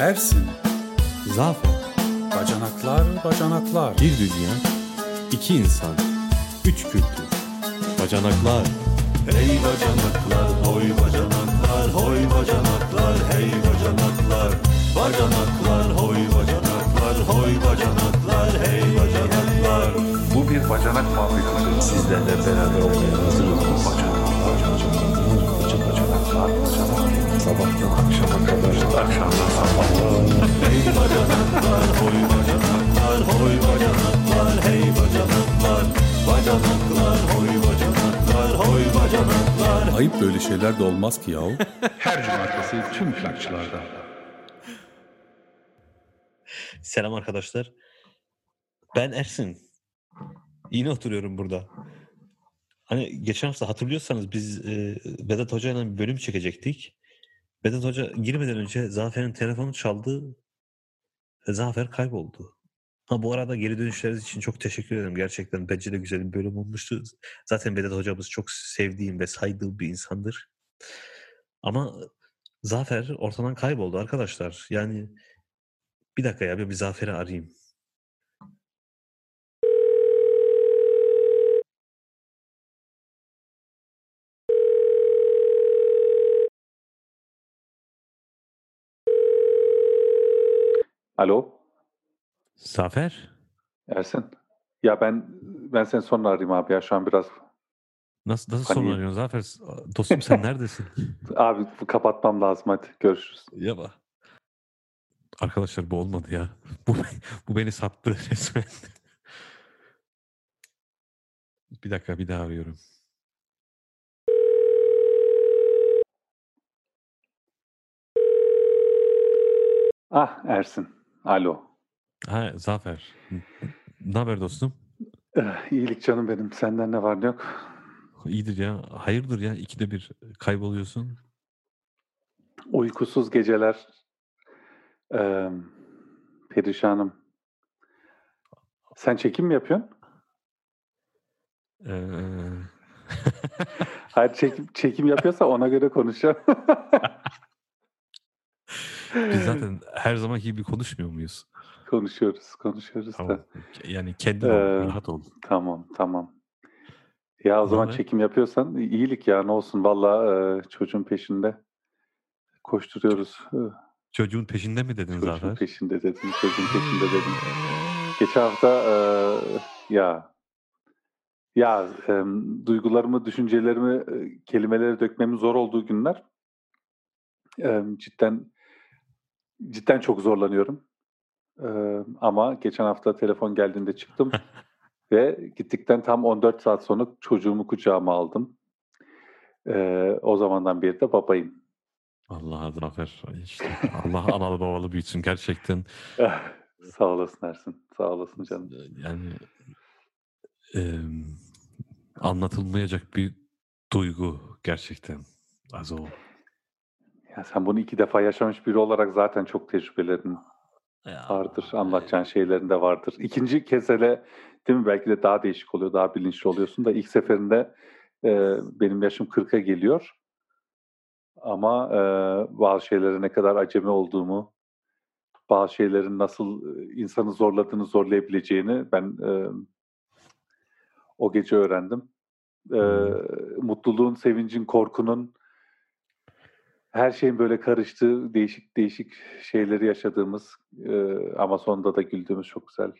Ersin, Zafer, bacanaklar bacanaklar. bir dünya, iki insan, üç kültür, bacanaklar, Hey bacanaklar, hoy bacanaklar, hoy bacanaklar, hey bacanaklar. Bacanaklar, hoy bacanaklar, hoy bacanaklar, hey bacanaklar. Bu bir bacanak fabrikası. Sizlerle beraber olmaya hazırız. Bacanaklar, bacanaklar, bacanaklar, bacanaklar. Sabahtan akşama kadar, böyle şeyler de olmaz ki yahu. Her cumartesi tüm plakçılarda. Selam arkadaşlar. Ben Ersin. Yine oturuyorum burada. Hani geçen hafta hatırlıyorsanız biz e, Vedat Hoca ile bir bölüm çekecektik. Vedat Hoca girmeden önce Zafer'in telefonu çaldı ve Zafer kayboldu. Ha bu arada geri dönüşleriniz için çok teşekkür ederim. Gerçekten bence de güzel bir bölüm olmuştu. Zaten Vedat hocamız çok sevdiğim ve saydığım bir insandır. Ama Zafer ortadan kayboldu arkadaşlar. Yani bir dakika ya bir, Zafer'i arayayım. Alo, Zafer? Ersin. Ya ben ben seni sonra arayayım abi ya şu an biraz. Nasıl nasıl Hani- sonra arıyorsun Zafer? Dostum sen neredesin? Abi bu kapatmam lazım hadi görüşürüz. ya bak. Arkadaşlar bu olmadı ya. Bu, bu beni sattı resmen. bir dakika bir daha arıyorum. Ah Ersin. Alo. Ha Zafer. Ne haber dostum? Eh, İyilik canım benim. Senden ne var ne yok? İyidir ya. Hayırdır ya ikide bir kayboluyorsun. Uykusuz geceler. Eee perişanım. Sen çekim mi yapıyorsun? Ee, Hayır çekim, çekim yapıyorsa ona göre konuşacağım. biz zaten her zamanki gibi konuşmuyor muyuz? Konuşuyoruz, konuşuyoruz da. Tamam. Yani kendin ol, Ee, rahat ol. Tamam, tamam. Ya o zaman haber? çekim yapıyorsan iyilik ya ne olsun. Valla çocuğun peşinde koşturuyoruz. Çocuğun peşinde mi dedin Çocuğun Zafer? peşinde dedim, çocuğun peşinde dedim. Geçen hafta e, ya ya e, duygularımı, düşüncelerimi e, kelimelere dökmemin zor olduğu günler e, cidden cidden çok zorlanıyorum. E, ama geçen hafta telefon geldiğinde çıktım ve gittikten tam 14 saat sonra çocuğumu kucağıma aldım. E, o zamandan beri de babayım. Allah Zafer. işte Allah analı babalı büyütsün gerçekten. sağ olasın Ersin, sağ olasın canım. Yani em, anlatılmayacak bir duygu gerçekten. Az o. Ya sen bunu iki defa yaşamış biri olarak zaten çok tecrübelerin Ya, vardır. Anlatacağın şeylerin de vardır. İkinci kez hele değil mi belki de daha değişik oluyor, daha bilinçli oluyorsun da ilk seferinde e, benim yaşım 40'a geliyor. Ama e, bazı şeylere ne kadar acemi olduğumu, bazı şeylerin nasıl insanı zorladığını, zorlayabileceğini ben e, o gece öğrendim. E, mutluluğun, sevincin, korkunun her şeyin böyle karıştığı değişik değişik şeyleri yaşadığımız e, ama sonunda da güldüğümüz çok güzel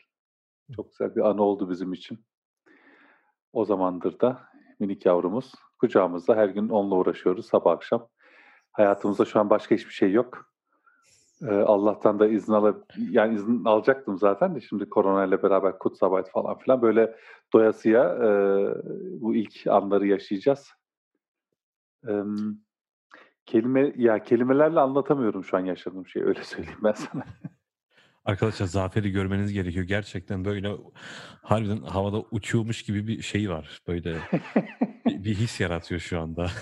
çok güzel bir anı oldu bizim için. O zamandır da minik yavrumuz kucağımızda her gün onunla uğraşıyoruz sabah akşam. Hayatımızda şu an başka hiçbir şey yok. E, Allah'tan da izin al yani izin alacaktım zaten de şimdi korona ile beraber kutsabayt falan filan böyle doyasıya e, bu ilk anları yaşayacağız. Eee Kelime ya kelimelerle anlatamıyorum şu an yaşadığım şeyi öyle söyleyeyim ben sana. Arkadaşlar Zafer'i görmeniz gerekiyor. Gerçekten böyle harbiden havada uçuyormuş gibi bir şey var. Böyle bir, bir his yaratıyor şu anda.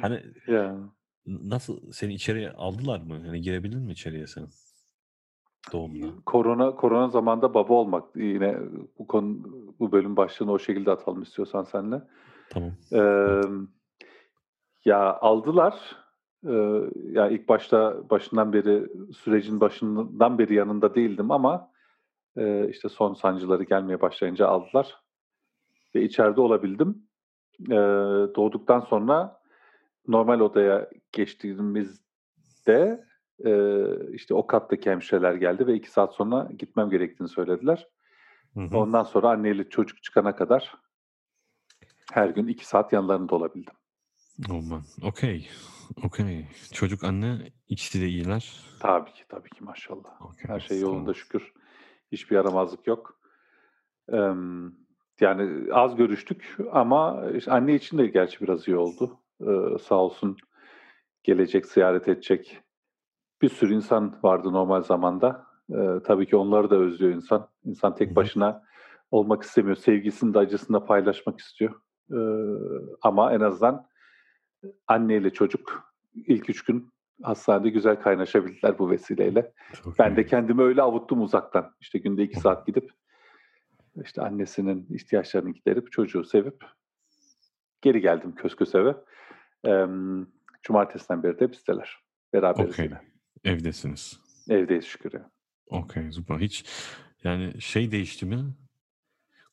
Hani ya nasıl seni içeriye aldılar mı? Yani girebildin mi içeriye sen? Doğumda. korona korona zamanında baba olmak yine bu konu bu bölüm başlığını o şekilde atalım istiyorsan senle. Tamam. Ee, ya aldılar Eee, ya ilk başta başından beri sürecin başından beri yanında değildim ama eee, işte son sancıları gelmeye başlayınca aldılar ve içeride olabildim. Eee, doğduktan sonra normal odaya geçtiğimizde eee, işte o kattaki hemşireler geldi ve iki saat sonra gitmem gerektiğini söylediler. Hı hı. Ondan sonra anneyle çocuk çıkana kadar her gün iki saat yanlarında olabildim. Aman. Okey. Okey. Çocuk anne ikisi de iyiler. Tabii ki, tabii ki maşallah. Okey. Her şey yolunda Tamam. şükür. Hiçbir yaramazlık yok. Emm, yani az görüştük ama işte anne için de gerçi biraz iyi oldu. Eee, sağ olsun gelecek, ziyaret edecek bir sürü insan vardı normal zamanda. Eee, tabii ki onları da özlüyor insan. İnsan Hı tek hı. başına olmak istemiyor. Sevgisini de acısını da paylaşmak istiyor. Eee, ama en azından anneyle çocuk ilk 3 gün hastanede güzel kaynaşabildiler bu vesileyle. Çok Ben de iyi. kendimi öyle avuttum uzaktan. İşte günde 2 Hı hı. saat gidip işte annesinin ihtiyaçlarını giderip çocuğu sevip geri geldim kös köseve. Emm, cumartesiden beri de bizdeler. Beraberiz Okey. yine. Evdesiniz. Evdeyiz şükür ya. Okey. Süper. Hiç yani şey değişti mi?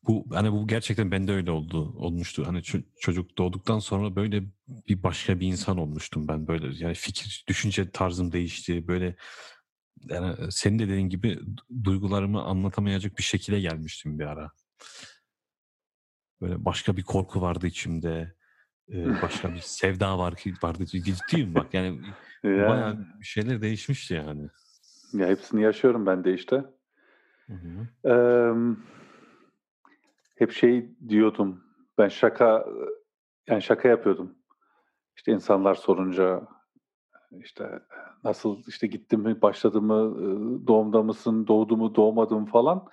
Bu hani bu gerçekten bende öyle oldu olmuştu. Hani ço- çocuk doğduktan sonra böyle bir başka bir insan olmuştum ben böyle. Yani fikir, düşünce tarzım değişti. Böyle yani senin de dediğin gibi du- duygularımı anlatamayacak bir şekilde gelmiştim bir ara. Böyle başka bir korku vardı içimde. Ee, başka bir sevda var ki vardı. Ciddiyim bak yani bayağı Ya, bir şeyler değişmişti yani. ya hepsini yaşıyorum ben de işte. Hı hı. Emm, hep şey diyordum. Ben şaka yani şaka yapıyordum. İşte insanlar sorunca işte nasıl işte gittim mi, başladı mı, doğumda mısın, doğdu mu, doğmadı mı falan.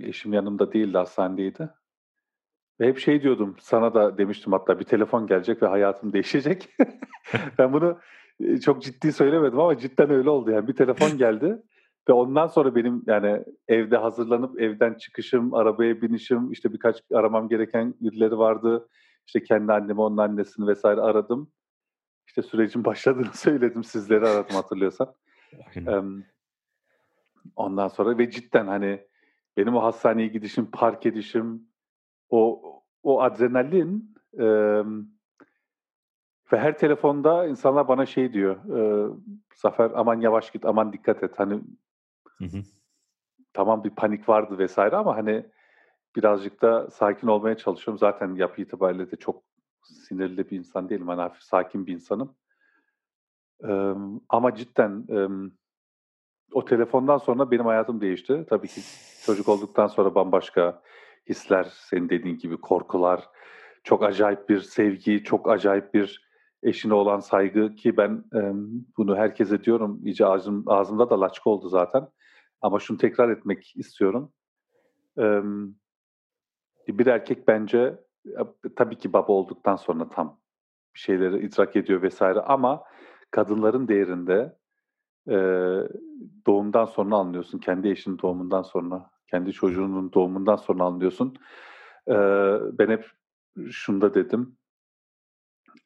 Eşim yanımda değildi, hastanedeydi. Ve hep şey diyordum, sana da demiştim hatta bir telefon gelecek ve hayatım değişecek. Ben bunu, çok ciddi söylemedim ama cidden öyle oldu yani. Bir telefon geldi ve ondan sonra benim yani evde hazırlanıp evden çıkışım, arabaya binişim, işte birkaç aramam gereken birileri vardı. İşte kendi annemi, onun annesini vs. aradım. İşte sürecin başladığını söyledim, sizleri aradım hatırlıyorsan. Emm, ondan sonra ve cidden hani benim o hastaneye gidişim, park edişim, o o adrenalin, emm, ve her telefonda insanlar bana şey diyor, eee, "Zafer aman yavaş git, aman dikkat et." Hani Hı hı. tamam bir panik vardı vs. ama hani birazcık da sakin olmaya çalışıyorum. Zaten yapı itibariyle de çok sinirli bir insan değilim. Hani hafif sakin bir insanım. Emm, ama cidden, emm, o telefondan sonra benim hayatım değişti. Tabii ki çocuk olduktan sonra bambaşka hisler, senin dediğin gibi korkular, çok acayip bir sevgi, çok acayip bir eşine olan saygı ki ben, emm, bunu herkese diyorum. İyice ağzım ağzımda da laçka oldu zaten. Ama şunu tekrar etmek istiyorum. Bir erkek bence, ya, tabii ki baba olduktan sonra tam bir şeyleri idrak ediyor vs. ama kadınların değerinde, doğumdan sonra anlıyorsun. Kendi eşinin doğumundan sonra, kendi çocuğunun doğumundan sonra anlıyorsun. Ben hep şunu da dedim.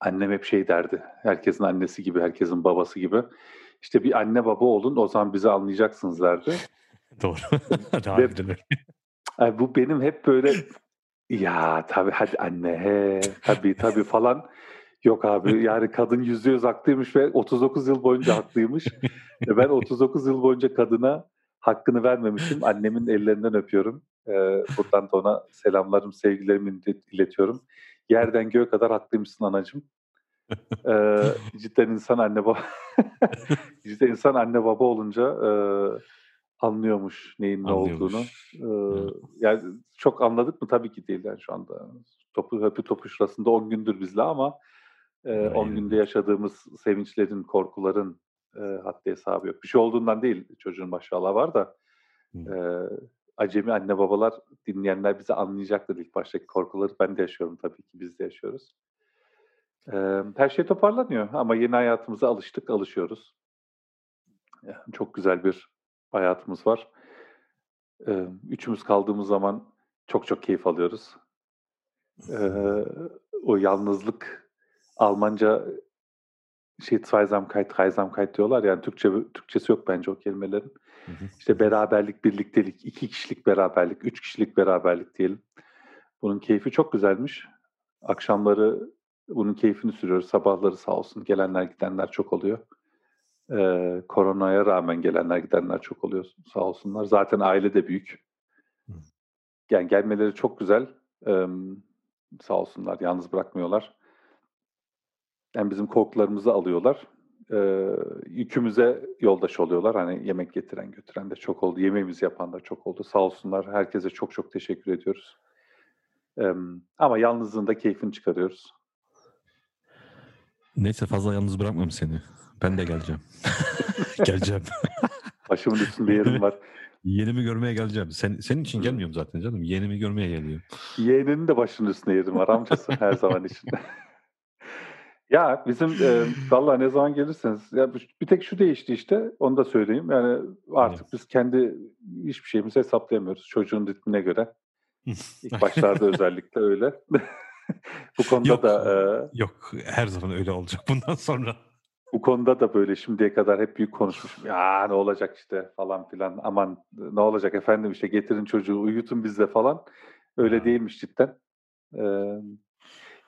Annem hep şey derdi, herkesin annesi gibi, herkesin babası gibi. İşte bir anne baba olun, o zaman bizi anlayacaksınız derdi. Doğru. Ve. Ay, bu benim hep böyle ya tabii hadi anne he, tabii tabii falan. Yok abi yani kadın %100 haklıymış ve 39 yıl boyunca haklıymış. Ve ben 39 yıl boyunca kadına hakkını vermemişim. Annemin ellerinden öpüyorum. Eee, buradan da ona selamlarım, sevgilerimi ilet iletiyorum. Yerden göğe kadar haklıymışsın anacığım. Eee, cidden insan anne baba cidden insan anne baba olunca, eee, anlıyormuş neyin ne olduğunu. Evet. yani çok anladık mı? Tabii ki değil yani şu anda. Topu höpü topu şurasında 10 gündür bizle ama, eee, 10 Aynen günde yaşadığımız sevinçlerin, korkuların, eee, haddi hesabı yok. Bir şey olduğundan değil, çocuğun maşallah var da, eee, acemi anne babalar, dinleyenler bizi anlayacaktır ilk baştaki korkuları. Ben de yaşıyorum tabii ki, biz de yaşıyoruz. Her şey toparlanıyor ama yeni hayatımıza alıştık, alışıyoruz. Yani çok güzel bir hayatımız var. Üçümüz kaldığımız zaman çok çok keyif alıyoruz. O yalnızlık Almanca şey Zweisamkeit, Dreisamkeit diyorlar yani Türkçe Türkçesi yok bence o kelimelerin. Hı hı. İşte beraberlik, birliktelik, iki kişilik beraberlik, üç kişilik beraberlik diyelim. Bunun keyfi çok güzelmiş. Akşamları bunun keyfini sürüyoruz. Sabahları sağ olsun gelenler gidenler çok oluyor. Ee, koronaya rağmen gelenler gidenler çok oluyor sağ olsunlar. Zaten aile de büyük. Yani gelmeleri çok güzel. Ee, sağ olsunlar yalnız bırakmıyorlar. Hem bizim korkularımızı alıyorlar. Ee, yükümüze yoldaş oluyorlar. Hani yemek getiren götüren de çok oldu. Yemeğimizi yapan da çok oldu. Sağ olsunlar. Herkese çok çok teşekkür ediyoruz. Ee, ama yalnızlığında keyfini çıkarıyoruz. Neyse fazla yalnız bırakmam seni. Ben de geleceğim. geleceğim. Başımın üstünde yerim var. Yeğenimi görmeye geleceğim. Sen, senin için gelmiyorum zaten canım. Yeğenimi görmeye geliyorum. Yeğeninin de başının üstünde yerim var amcası her zaman için. ya bizim e, valla ne zaman gelirseniz ya bir tek şu değişti işte onu da söyleyeyim. Yani artık biz kendi hiçbir şeyimizi hesaplayamıyoruz çocuğun ritmine göre. İlk başlarda özellikle öyle. bu konuda Yok. da e, Yok her zaman öyle olacak bundan sonra. bu konuda da böyle şimdiye kadar hep büyük konuşmuşum. Ya ne olacak işte falan filan. Aman ne olacak efendim işte getirin çocuğu uyutun bizde falan. Öyle Ha. değilmiş cidden. Ee,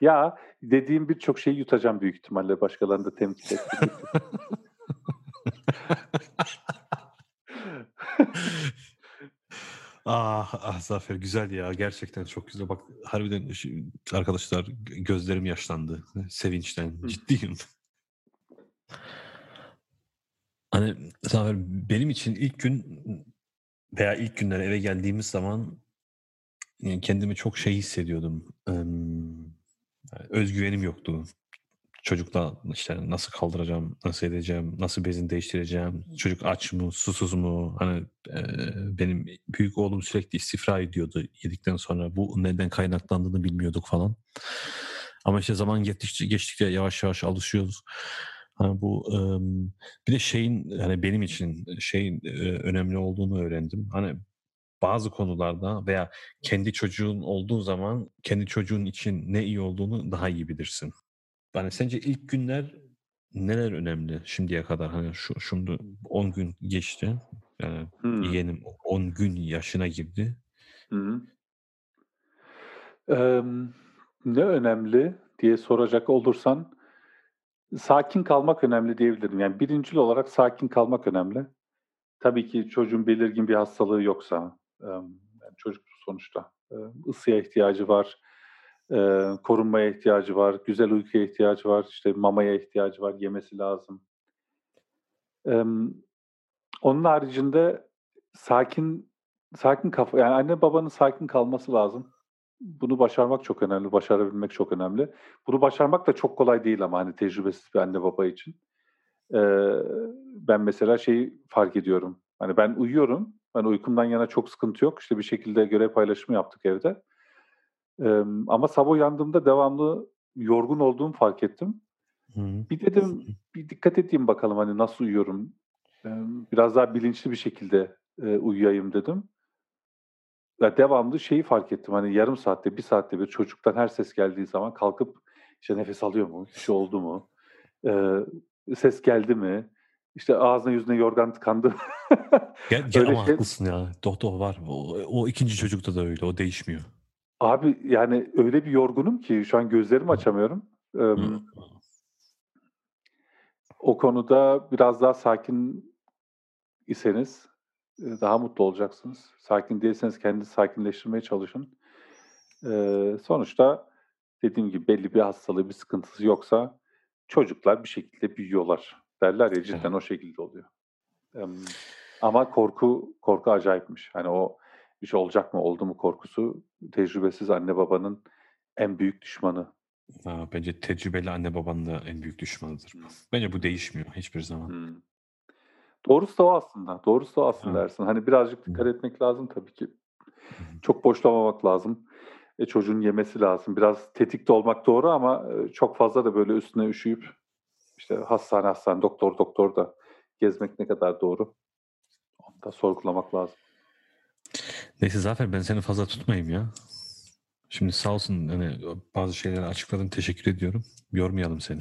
ya dediğim birçok şeyi yutacağım büyük ihtimalle başkalarını da temsil ettim. ah, ah Zafer güzel ya gerçekten çok güzel. Bak harbiden arkadaşlar gözlerim yaşlandı sevinçten Hı. ciddiyim. Hani Zafer benim için ilk gün veya ilk günler eve geldiğimiz zaman kendimi çok şey hissediyordum. Özgüvenim yoktu. Çocukla işte nasıl kaldıracağım, nasıl edeceğim, nasıl bezini değiştireceğim, çocuk aç mı, susuz mu? Hani e, benim büyük oğlum sürekli istifra ediyordu yedikten sonra. Bu neden kaynaklandığını bilmiyorduk falan. Ama işte zaman geçtikçe, geçtikçe yavaş yavaş alışıyoruz. Hani bu em, bir de şeyin hani benim için şeyin e, önemli olduğunu öğrendim. Hani bazı konularda veya kendi çocuğun olduğu zaman kendi çocuğun için ne iyi olduğunu daha iyi bilirsin. Yani sence ilk günler neler önemli şimdiye kadar? Hani şu şimdi 10 gün geçti. Yani Hmm. yeğenim 10 gün yaşına girdi. Hı. Eee, ne önemli diye soracak olursan sakin kalmak önemli diyebilirim. Yani birincil olarak sakin kalmak önemli. Tabii ki çocuğun belirgin bir hastalığı yoksa, yani çocuk sonuçta ısıya ihtiyacı var, eee, korunmaya ihtiyacı var, güzel uykuya ihtiyacı var, işte mamaya ihtiyacı var, yemesi lazım. Emm, onun haricinde sakin sakin kafa yani anne babanın sakin kalması lazım. Bunu başarmak çok önemli, başarabilmek çok önemli. Bunu başarmak da çok kolay değil ama hani tecrübesiz bir anne baba için. Eee, ben mesela şeyi fark ediyorum. Hani ben uyuyorum. Ben uykumdan yana çok sıkıntı yok. İşte bir şekilde görev paylaşımı yaptık evde. Emm, ama sabah uyandığımda devamlı yorgun olduğumu fark ettim. Hı. Bir dedim bir dikkat edeyim bakalım hani nasıl uyuyorum. Emm, biraz daha bilinçli bir şekilde, eee, uyuyayım dedim. Ya devamlı şeyi fark ettim. Hani yarım saatte, bir saatte bir çocuktan her ses geldiği zaman kalkıp işte nefes alıyor mu? Bir şey oldu mu? Eee, ses geldi mi? İşte ağzına yüzüne yorgan tıkandı. Gel, gel ama şey- haklısın ya. Doktor var. O, o ikinci çocukta da öyle. O değişmiyor. Abi yani öyle bir yorgunum ki şu an gözlerimi açamıyorum. Emm, Hı. o konuda biraz daha sakin iseniz eee, daha mutlu olacaksınız. Sakin değilseniz kendinizi sakinleştirmeye çalışın. Eee, sonuçta dediğim gibi belli bir hastalığı, bir sıkıntısı yoksa çocuklar bir şekilde büyüyorlar derler ya cidden o şekilde oluyor. Emm, ama korku korku acayipmiş. Hani o bir şey olacak mı, oldu mu korkusu tecrübesiz anne babanın en büyük düşmanı. Ha, bence tecrübeli anne babanın da en büyük düşmanıdır. Bence bu değişmiyor hiçbir zaman. Hımm. Doğrusu da o aslında. Doğrusu da o aslında Ha. Ersin. Hani birazcık dikkat etmek lazım tabii ki. Çok boşlamamak lazım. E, çocuğun yemesi lazım. Biraz tetikte olmak doğru ama eee, çok fazla da böyle üstüne üşüyüp işte hastane hastane, doktor doktor da gezmek ne kadar doğru? Onu da sorgulamak lazım. Neyse Zafer ben seni fazla tutmayayım ya. Şimdi sağ olsun hani bazı şeyleri açıkladın teşekkür ediyorum. Yormayalım seni.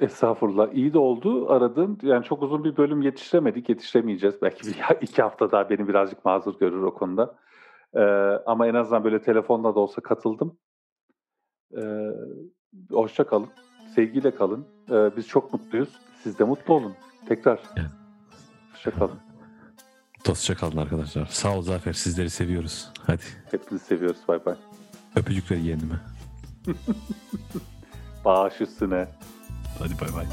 Estağfurullah. İyi de oldu aradın. Yani çok uzun bir bölüm yetiştiremedik. Yetiştiremeyeceğiz. Belki bir, iki hafta daha beni birazcık mazur görür o konuda. Ee, ama en azından böyle telefonla da olsa katıldım. Ee, hoşça kalın. Sevgiyle kalın. Ee, biz çok mutluyuz. Siz de mutlu olun. Tekrar. Hoşça kalın. Dostça kalın arkadaşlar. Sağ ol Zafer sizleri seviyoruz. Hadi Hepinizi seviyoruz. Bay bay. öpücükler yeğenime. Bağış üstüne. Hadi bay bay.